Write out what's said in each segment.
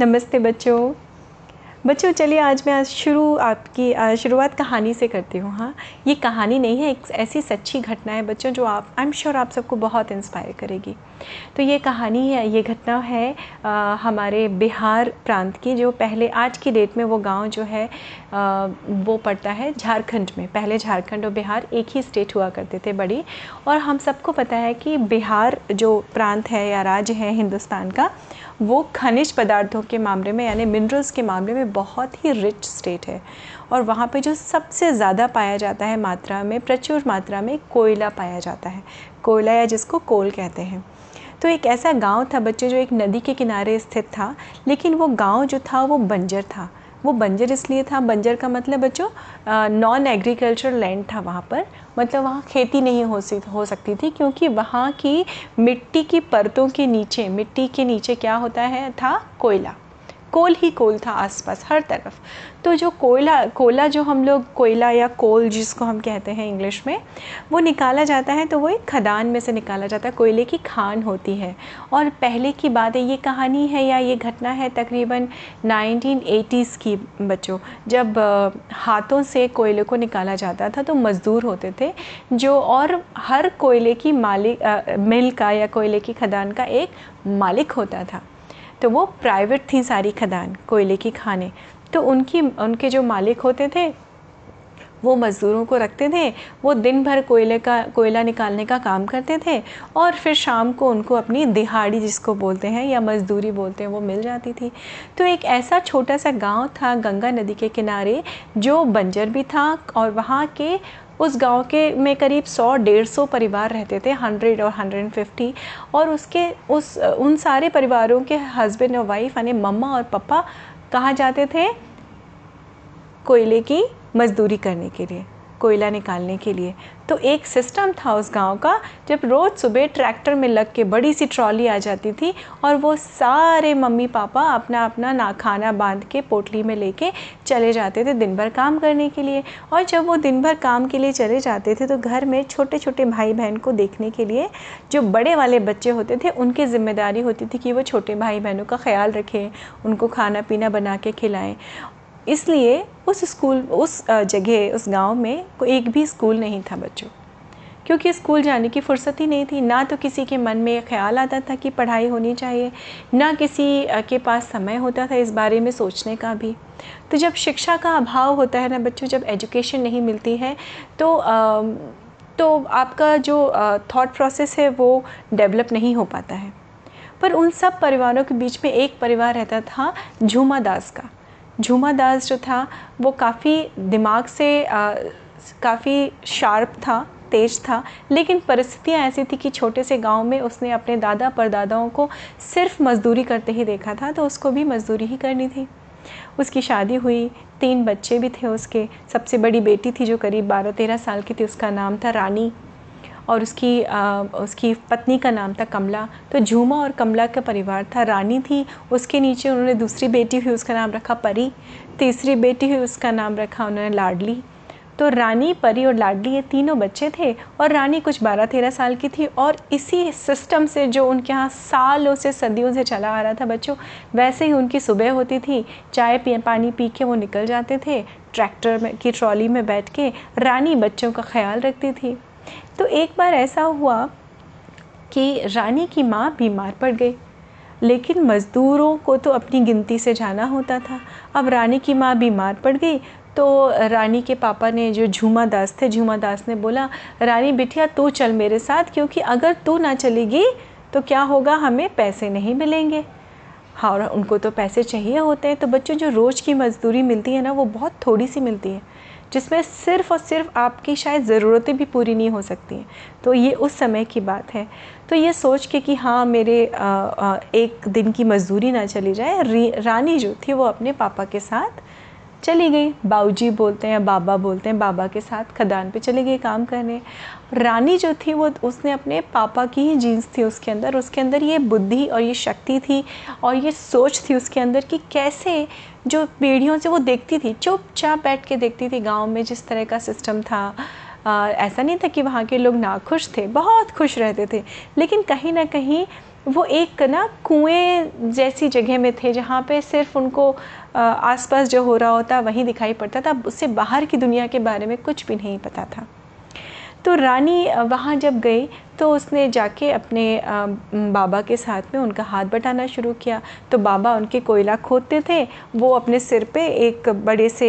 नमस्ते बच्चों। बच्चों चलिए आज मैं आज शुरू आपकी शुरुआत कहानी से करती हूँ हाँ। ये कहानी नहीं है एक ऐसी सच्ची घटना है बच्चों जो आप आई एम श्योर आप सबको बहुत इंस्पायर करेगी। तो ये कहानी है ये घटना है आ, हमारे बिहार प्रांत की जो पहले आज की डेट में वो गाँव जो है आ, वो पड़ता है झारखंड में। पहले झारखंड और बिहार एक ही स्टेट हुआ करते थे बड़ी। और हम सबको पता है कि बिहार जो प्रांत है या राज्य है हिंदुस्तान का वो खनिज पदार्थों के मामले में, यानी मिनरल्स के मामले में बहुत ही रिच स्टेट है। और वहाँ पे जो सबसे ज़्यादा पाया जाता है मात्रा में, प्रचुर मात्रा में कोयला पाया जाता है। कोयला या जिसको कोल कहते हैं। तो एक ऐसा गाँव था बच्चे, जो एक नदी के किनारे स्थित था, लेकिन वो गाँव जो था, वो बंजर था। वो बंजर इसलिए था, बंजर का मतलब बच्चों नॉन एग्रीकल्चर लैंड था वहाँ पर। मतलब वहाँ खेती नहीं हो सी, हो सकती थी क्योंकि वहाँ की मिट्टी की परतों के नीचे, मिट्टी के नीचे क्या होता है, था कोयला। कोल ही कोल था आसपास, हर तरफ़। तो जो कोयला कोयला जो हम लोग, कोयला या कोल जिसको हम कहते हैं इंग्लिश में, वो निकाला जाता है तो वो एक खदान में से निकाला जाता है, कोयले की खान होती है। और पहले की बात है ये कहानी है या ये घटना है तकरीबन 1980s की, बच्चों, जब हाथों से कोयले को निकाला जाता था तो मज़दूर होते थे, जो और हर कोयले की मालिक मिल का या कोयले की खदान का एक मालिक होता था। तो वो प्राइवेट थी सारी खदान, कोयले की खाने। तो उनकी, उनके जो मालिक होते थे, वो मज़दूरों को रखते थे, वो दिन भर कोयले का, कोयला निकालने का काम करते थे, और फिर शाम को उनको अपनी दिहाड़ी, जिसको बोलते हैं, या मज़दूरी बोलते हैं, वो मिल जाती थी। तो एक ऐसा छोटा सा गाँव था, गंगा नदी के किनारे, जो बंजर भी था, और वहाँ के उस गाँव के में करीब 100 डेढ़ सौ परिवार रहते थे हंड्रेड और हंड्रेड फिफ्टी और उसके, उस, उन सारे परिवारों के हस्बैंड और वाइफ यानी मम्मा और पापा कहाँ जाते थे? कोयले की मज़दूरी करने के लिए। कोयला निकालने के लिए। तो एक सिस्टम था उस गाँव का, जब रोज़ सुबह ट्रैक्टर में लग के बड़ी सी ट्रॉली आ जाती थी और वो सारे मम्मी पापा अपना अपना ना खाना बाँध के पोटली में लेके चले जाते थे दिन भर काम करने के लिए। और जब वो दिन भर काम के लिए चले जाते थे तो घर में छोटे छोटे भाई बहन को देखने के लिए जो बड़े वाले बच्चे होते थे, उनकी ज़िम्मेदारी होती थी कि वो छोटे भाई बहनों का ख्याल रखें, उनको खाना पीना बना के खिलाएँ। इसलिए उस स्कूल उस जगह उस गाँव में कोई एक भी स्कूल नहीं था बच्चों। क्योंकि स्कूल जाने की फ़ुर्सत ही नहीं थी। ना तो किसी के मन में ख्याल आता था कि पढ़ाई होनी चाहिए ना किसी के पास समय होता था इस बारे में सोचने का भी। तो जब शिक्षा का अभाव होता है ना बच्चों जब एजुकेशन नहीं मिलती है तो आ, तो आपका जो थॉट प्रोसेस है वो डेवलप नहीं हो पाता है। पर उन सब परिवारों के बीच में एक परिवार रहता था झूमा दास का। झूमा दास जो था, वो काफ़ी दिमाग से काफ़ी शार्प था, तेज था। लेकिन परिस्थितियाँ ऐसी थी कि छोटे से गाँव में उसने अपने दादा परदादाओं को सिर्फ़ मज़दूरी करते ही देखा था तो उसको भी मज़दूरी ही करनी थी। उसकी शादी हुई, तीन बच्चे भी थे उसके। सबसे बड़ी बेटी थी जो करीब बारह तेरह साल की थी, उसका नाम था रानी। और उसकी आ, उसकी पत्नी का नाम था कमला। तो झूमा और कमला का परिवार था। रानी थी उसके नीचे उन्होंने दूसरी बेटी हुई उसका नाम रखा परी। तीसरी बेटी हुई उसका नाम रखा उन्होंने लाडली। तो रानी परी और लाडली ये तीनों बच्चे थे और रानी कुछ बारह तेरह साल की थी और इसी सिस्टम से जो उनके यहाँ सालों से सदियों से चला आ रहा था बच्चों वैसे ही उनकी सुबह होती थी। चाय पी पानी पी के वो निकल जाते थे ट्रैक्टर में की ट्रॉली में बैठ के रानी बच्चों का ख्याल रखती थी। तो एक बार ऐसा हुआ कि रानी की माँ बीमार पड़ गई। लेकिन मज़दूरों को तो अपनी गिनती से जाना होता था। अब रानी की माँ बीमार पड़ गई तो रानी के पापा ने जो झूमा दास थे, झूमा दास ने बोला, रानी, बिटिया, तू चल मेरे साथ, क्योंकि अगर तू ना चलेगी तो क्या होगा, हमें पैसे नहीं मिलेंगे। हाँ और उनको तो पैसे चाहिए होते हैं तो बच्चों, जो रोज़ की मज़दूरी मिलती है ना, वो बहुत थोड़ी सी मिलती है। जिसमें सिर्फ़ और सिर्फ़ आपकी शायद ज़रूरतें भी पूरी नहीं हो सकती हैं। तो ये उस समय की बात है। तो ये सोच के कि हाँ मेरे आ, आ, एक दिन की मजदूरी ना चली जाए रानी जो थी वो अपने पापा के साथ चली गई। बाऊजी बोलते हैं बाबा बोलते हैं बाबा के साथ खदान पे चली गई काम करने। रानी जो थी वो उसने अपने पापा की ही जीन्स थी उसके अंदर। उसके अंदर ये बुद्धि और ये शक्ति थी और ये सोच थी उसके अंदर कि कैसे जो पीढ़ियों से वो देखती थी चुपचाप बैठ के देखती थी गाँव में जिस तरह का सिस्टम था। आ, ऐसा नहीं था कि वहाँ के लोग नाखुश थे बहुत खुश रहते थे। लेकिन कहीं ना कहीं वो एक ना कुएँ जैसी जगह में थे जहाँ पे सिर्फ़ उनको आसपास जो हो रहा होता वहीं दिखाई पड़ता था। उससे बाहर की दुनिया के बारे में कुछ भी नहीं पता था। तो रानी वहाँ जब गई तो उसने जाके अपने बाबा के साथ में उनका हाथ बटाना शुरू किया। तो बाबा उनके कोयला खोदते थे। वो अपने सिर पे एक बड़े से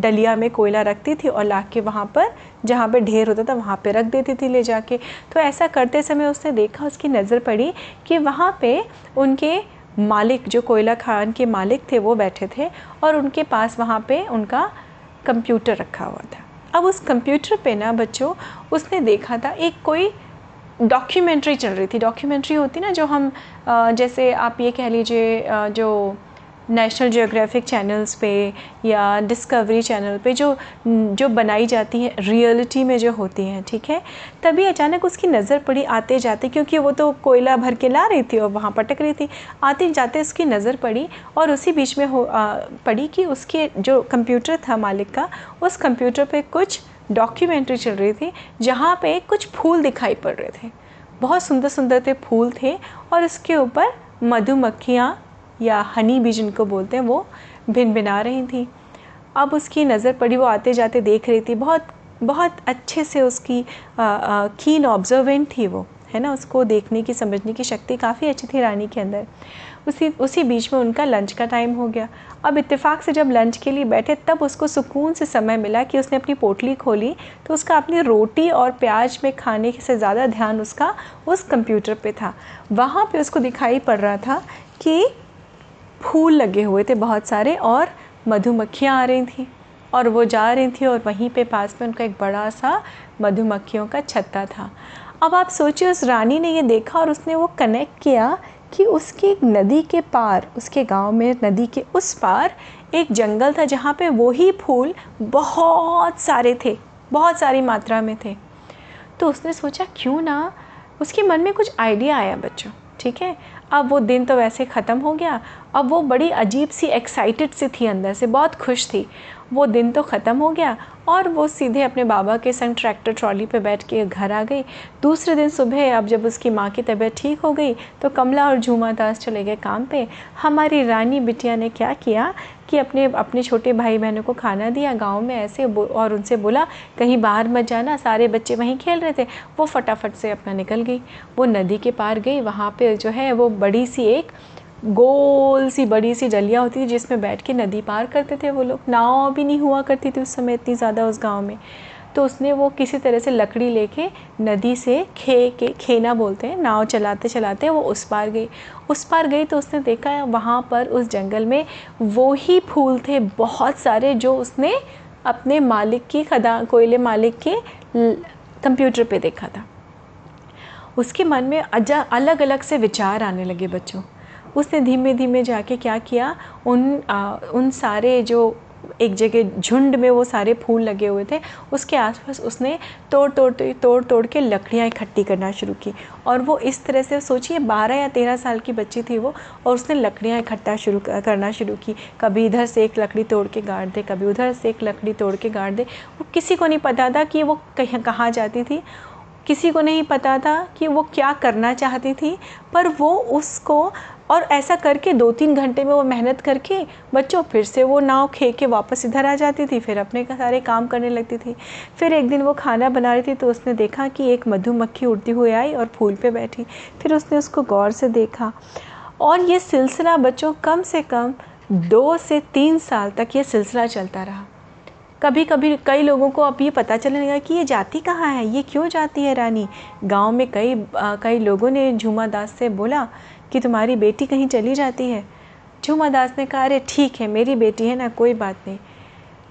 डलिया में कोयला रखती थी और ला के वहाँ पर, जहाँ पे ढेर होता था, वहाँ पे रख देती थी ले जाके। तो ऐसा करते समय उसने देखा, उसकी नज़र पड़ी कि वहाँ पे उनके मालिक, जो कोयला खान के मालिक थे, वो बैठे थे और उनके पास वहाँ पे उनका कंप्यूटर रखा हुआ था। अब उस कंप्यूटर पे ना बच्चों, उसने देखा था, एक कोई डॉक्यूमेंट्री चल रही थी। डॉक्यूमेंट्री होती ना जो हम जैसे आप ये कह लीजिए जो नेशनल जियोग्राफिक चैनल्स पे या डिस्कवरी चैनल पे जो जो बनाई जाती हैं रियलिटी में जो होती हैं ठीक है? तभी अचानक उसकी नज़र पड़ी आते जाते क्योंकि वो तो कोयला भर के ला रही थी और वहाँ पटक रही थी। आते जाते उसकी नज़र पड़ी और उसी बीच में हो आ, पड़ी कि उसके जो कंप्यूटर था मालिक का उस कंप्यूटर पर कुछ डॉक्यूमेंट्री चल रही थी जहाँ पे कुछ फूल दिखाई पड़ रहे थे। बहुत सुंदर सुंदर थे फूल थे और उसके ऊपर मधुमक्खियाँ या हनी भी जिनको बोलते हैं, वो भिन भिना रही थी। अब उसकी नज़र पड़ी, वो आते जाते देख रही थी। बहुत बहुत अच्छे से उसकी कीन ऑब्जर्वेंट थी वो, है ना? उसको देखने की, समझने की शक्ति काफ़ी अच्छी थी रानी के अंदर। उसी उसी बीच में उनका लंच का टाइम हो गया। अब इत्तेफाक से जब लंच के लिए बैठे, तब उसको सुकून से समय मिला कि उसने अपनी पोटली खोली तो उसका अपनी रोटी और प्याज में खाने से ज़्यादा ध्यान उसका उस कंप्यूटर पे था। वहाँ पे उसको दिखाई पड़ रहा था कि फूल लगे हुए थे बहुत सारे और मधुमक्खियाँ आ रही थी। और वो जा रही थी और वहीं पे पास में उनका एक बड़ा सा मधुमक्खियों का छत्ता था। अब आप सोचिए, उस रानी ने ये देखा और उसने वो कनेक्ट किया कि उसकी नदी के पार, उसके गाँव में, नदी के उस पार एक जंगल था जहाँ पे वही फूल बहुत सारे थे, बहुत सारी मात्रा में थे। तो उसने सोचा, क्यों ना? उसके मन में कुछ आइडिया आया बच्चों, ठीक है? अब वो दिन तो वैसे ख़त्म हो गया अब वो बड़ी अजीब सी एक्साइटेड सी थी अंदर से, बहुत खुश थी। वो दिन तो ख़त्म हो गया और वो सीधे अपने बाबा के संग ट्रैक्टर ट्रॉली पे बैठ के घर आ गई। दूसरे दिन सुबह अब जब उसकी माँ की तबीयत ठीक हो गई तो कमला और झूमा दास चले गए काम पे। हमारी रानी बिटिया ने क्या किया कि अपने अपने छोटे भाई बहनों को खाना दिया। गाँव में ऐसे और उनसे बोला, कहीं बाहर मत जाना, सारे बच्चे वहीं खेल रहे थे। वो फटाफट से अपना निकल गई। वो नदी के पार गई। वहाँ पर जो है वो बड़ी सी एक गोल सी, बड़ी सी डलिया होती थी जिसमें बैठ के नदी पार करते थे वो लोग। नाव भी नहीं हुआ करती थी उस समय इतनी ज़्यादा उस गाँव में। तो उसने वो किसी तरह से लकड़ी लेके नदी से खे के खेना बोलते हैं, नाव चलाते चलाते वो उस पार गई। उस पार गई तो उसने देखा वहाँ पर उस जंगल में वो ही फूल थे, बहुत सारे जो उसने अपने मालिक की खदा, कोयले मालिक के कंप्यूटर पे देखा था। उसके मन में अजा अलग अलग से विचार आने लगे बच्चों। उसने धीमे धीमे जाके क्या किया? उन आ, उन सारे जो एक जगह झुंड में वो सारे फूल लगे हुए थे उसके आसपास उसने तोड़ तोड़ तोड़ तोड़ के लकड़ियाँ इकट्ठी करना शुरू की। और वो इस तरह से सोचिए बारह या तेरह साल की बच्ची थी वो और उसने लकड़ियाँ इकट्ठा शुरू करना शुरू की। कभी इधर से एक लकड़ी तोड़ के गाड़ दे कभी उधर से एक लकड़ी तोड़ के गाड़ दे। वो किसी को नहीं पता था कि वो कहीं कहाँ जाती थी। किसी को नहीं पता था कि वो क्या करना चाहती थी पर वो उसको और ऐसा करके दो तीन घंटे में वो मेहनत करके बच्चों फिर से वो नाव खे के वापस इधर आ जाती थी फिर अपने सारे काम करने लगती थी। फिर एक दिन वो खाना बना रही थी तो उसने देखा कि एक मधुमक्खी उड़ती हुई आई और फूल पे बैठी। फिर उसने उसको गौर से देखा और ये सिलसिला बच्चों कम से कम दो से तीन साल तक ये सिलसिला चलता रहा। कभी कभी कई लोगों को अब ये पता चलने लगा कि ये जाती कहाँ है? ये क्यों जाती है रानी? गाँव में कई आ, कई लोगों ने झूमा दास से बोला कि तुम्हारी बेटी कहीं चली जाती है? झूमा दास ने कहा, अरे, ठीक है, मेरी बेटी है ना, कोई बात नहीं।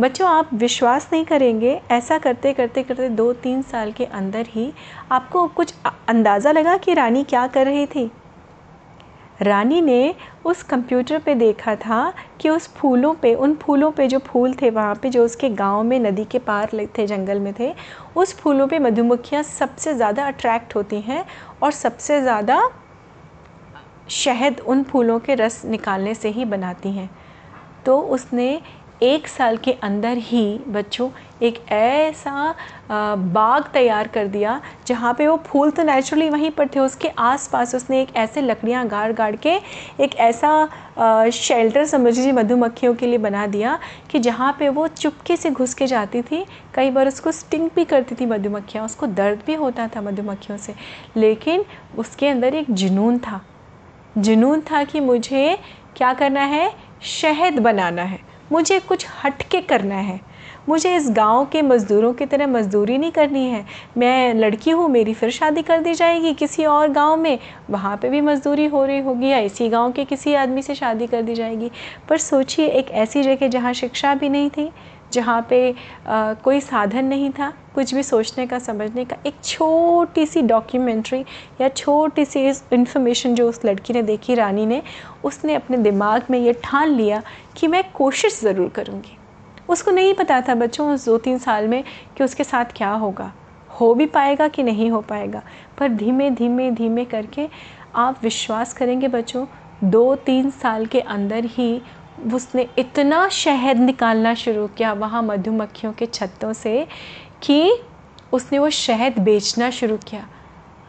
बच्चों, आप विश्वास नहीं करेंगे। ऐसा करते करते करते दो तीन साल के अंदर ही आपको कुछ अंदाज़ा लगा कि रानी क्या कर रही थी? रानी ने उस कंप्यूटर पे देखा था कि उस फूलों पे, उन फूलों पे जो फूल थे वहाँ पे, जो उसके गाँव में नदी के पार थे, जंगल में थे, उस फूलों पे मधुमक्खियाँ सबसे ज़्यादा अट्रैक्ट होती हैं और सबसे ज़्यादा शहद उन फूलों के रस निकालने से ही बनाती हैं। तो उसने एक साल के अंदर ही, बच्चों, एक ऐसा बाग तैयार कर दिया, जहाँ पे वो फूल तो नेचुरली वहीं पर थे। उसके आसपास उसने एक ऐसे लकड़ियाँ गाड़ गाड़ के एक ऐसा शेल्टर समझ लीजिए मधुमक्खियों के लिए बना दिया कि जहाँ पे वो चुपके से घुस के जाती थी। कई बार उसको स्टिंग भी करती थी मधुमक्खियाँ, उसको दर्द भी होता था मधुमक्खियों से। लेकिन उसके अंदर एक जुनून था। जुनून था कि मुझे क्या करना है? शहद बनाना है। मुझे कुछ हट के करना है। मुझे इस गाँव के मज़दूरों की तरह मज़दूरी नहीं करनी है। मैं लड़की हूँ मेरी फिर शादी कर दी जाएगी किसी और गाँव में। वहाँ पे भी मज़दूरी हो रही होगी या इसी गाँव के किसी आदमी से शादी कर दी जाएगी। पर सोचिए एक ऐसी जगह जहाँ शिक्षा भी नहीं थी जहाँ पे आ, कोई साधन नहीं था। कुछ भी सोचने का, समझने का, एक छोटी सी डॉक्यूमेंट्री या छोटी सी इन्फॉर्मेशन जो उस लड़की ने देखी, रानी ने, उसने अपने दिमाग में ये ठान लिया कि मैं कोशिश ज़रूर करूँगी। उसको नहीं पता था बच्चों उस दो तीन साल में कि उसके साथ क्या होगा। हो भी पाएगा कि नहीं हो पाएगा, पर धीमे धीमे धीमे करके आप विश्वास करेंगे बच्चों दो तीन साल के अंदर ही उसने इतना शहद निकालना शुरू किया वहाँ मधुमक्खियों के छत्तों से कि उसने वो शहद बेचना शुरू किया।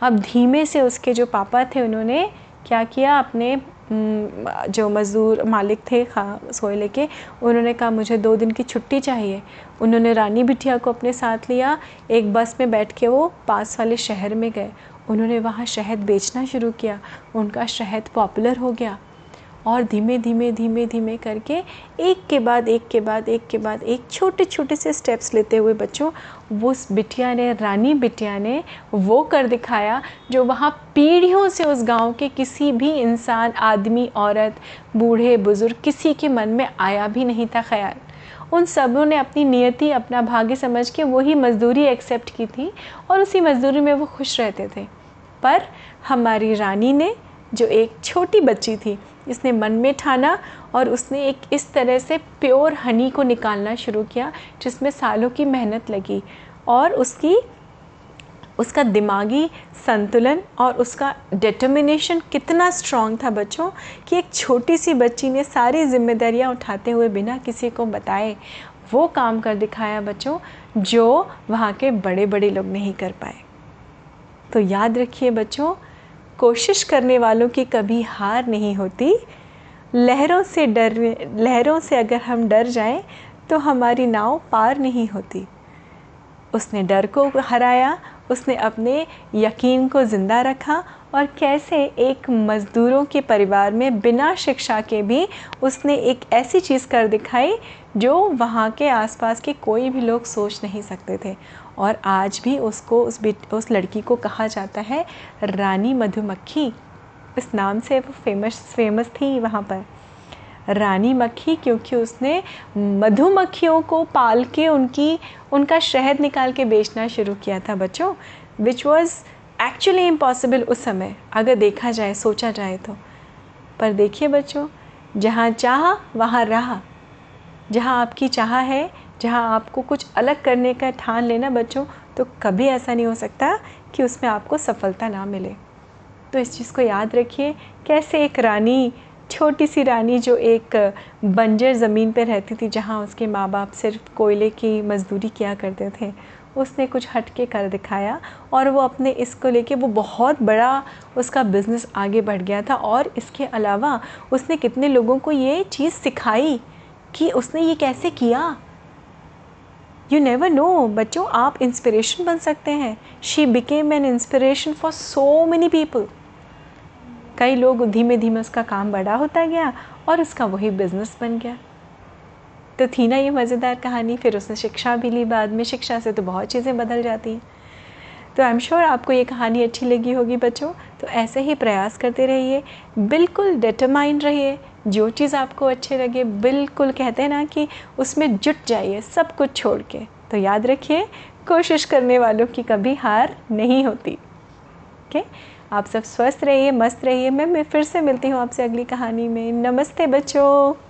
अब धीमे से उसके जो पापा थे, उन्होंने क्या किया? अपने जो मज़दूर मालिक थे, खा सोयले के उन्होंने कहा, मुझे दो दिन की छुट्टी चाहिए। उन्होंने रानी बिटिया को अपने साथ लिया। एक बस में बैठ के वो पास वाले शहर में गए। उन्होंने वहाँ शहद बेचना शुरू किया। उनका शहद पॉपुलर हो गया। और धीमे धीमे धीमे धीमे करके एक के बाद, एक के बाद, एक के बाद एक छोटे छोटे से स्टेप्स लेते हुए बच्चों, वो बिटिया ने, रानी बिटिया ने वो कर दिखाया जो वहाँ पीढ़ियों से उस गाँव के किसी भी इंसान, आदमी, औरत, बूढ़े, बुज़ुर्ग किसी के मन में आया भी नहीं था ख्याल। उन सबों ने अपनी नियति, अपना भाग्य समझ के वही मज़दूरी एक्सेप्ट की थी और उसी मज़दूरी में वो खुश रहते थे। पर हमारी रानी ने जो एक छोटी बच्ची थी, इसने मन में ठाना और उसने एक इस तरह से प्योर हनी को निकालना शुरू किया, जिसमें सालों की मेहनत लगी और उसकी, उसका दिमागी संतुलन और उसका डिटर्मिनेशन कितना स्ट्रॉन्ग था बच्चों कि एक छोटी सी बच्ची ने सारी जिम्मेदारियाँ उठाते हुए बिना किसी को बताए, वो काम कर दिखाया बच्चों, जो वहाँ के बड़े बड़े लोग नहीं कर पाए। तो याद रखिए बच्चों कोशिश करने वालों की कभी हार नहीं होती। लहरों से डर, लहरों से अगर हम डर जाएँ तो हमारी नाव पार नहीं होती। उसने डर को हराया, उसने अपने यकीन को ज़िंदा रखा और कैसे एक मज़दूरों के परिवार में बिना शिक्षा के भी उसने एक ऐसी चीज़ कर दिखाई जो वहाँ के आसपास के कोई भी लोग सोच नहीं सकते थे। और आज भी उसको, उस उस लड़की को कहा जाता है, रानी मधुमक्खी। इस नाम से वो फ़ेमस फ़ेमस थी वहाँ पर। रानी मक्खी क्योंकि उसने मधुमक्खियों को पाल के उनकी, उनका शहद निकाल के बेचना शुरू किया था बच्चों विच वॉज़ एक्चुअली इम्पॉसिबल उस समय, अगर देखा जाए, सोचा जाए तो। पर देखिए बच्चों, जहाँ चाह, वहाँ रहा। जहाँ आपकी चाह है जहाँ आपको कुछ अलग करने का ठान लेना बच्चों तो कभी ऐसा नहीं हो सकता कि उसमें आपको सफलता ना मिले। तो इस चीज़ को याद रखिए, कैसे एक रानी, छोटी सी रानी जो एक बंजर ज़मीन पर रहती थी, जहाँ उसके माँ बाप सिर्फ़ कोयले की मज़दूरी किया करते थे, उसने कुछ हट के कर दिखाया और वो अपने इसको लेके, वो बहुत बड़ा उसका बिज़नेस आगे बढ़ गया था और इसके अलावा उसने कितने लोगों को ये चीज़ सिखाई कि उसने ये कैसे किया? यू नेवर नो बच्चों, आप इंस्पिरेशन बन सकते हैं। She became an inspiration for so many people कई लोग धीमे धीमे उसका काम बड़ा होता गया और उसका वही बिज़नेस बन गया। तो थी ना ये मज़ेदार कहानी, फिर उसने शिक्षा भी ली, बाद में शिक्षा से तो बहुत चीज़ें बदल जाती हैं। तो आई एम श्योर आपको ये कहानी अच्छी लगी होगी बच्चों तो ऐसे ही प्रयास करते रहिए, बिल्कुल डिटरमाइंड रहिए जो चीज़ आपको अच्छे लगे, बिल्कुल कहते हैं ना कि उसमें जुट जाइए, सब कुछ छोड़ के। तो याद रखिए, कोशिश करने वालों की कभी हार नहीं होती। ओके? आप सब स्वस्थ रहिए, मस्त रहिए। मैं मैं फिर से मिलती हूँ आपसे अगली कहानी में। नमस्ते बच्चों!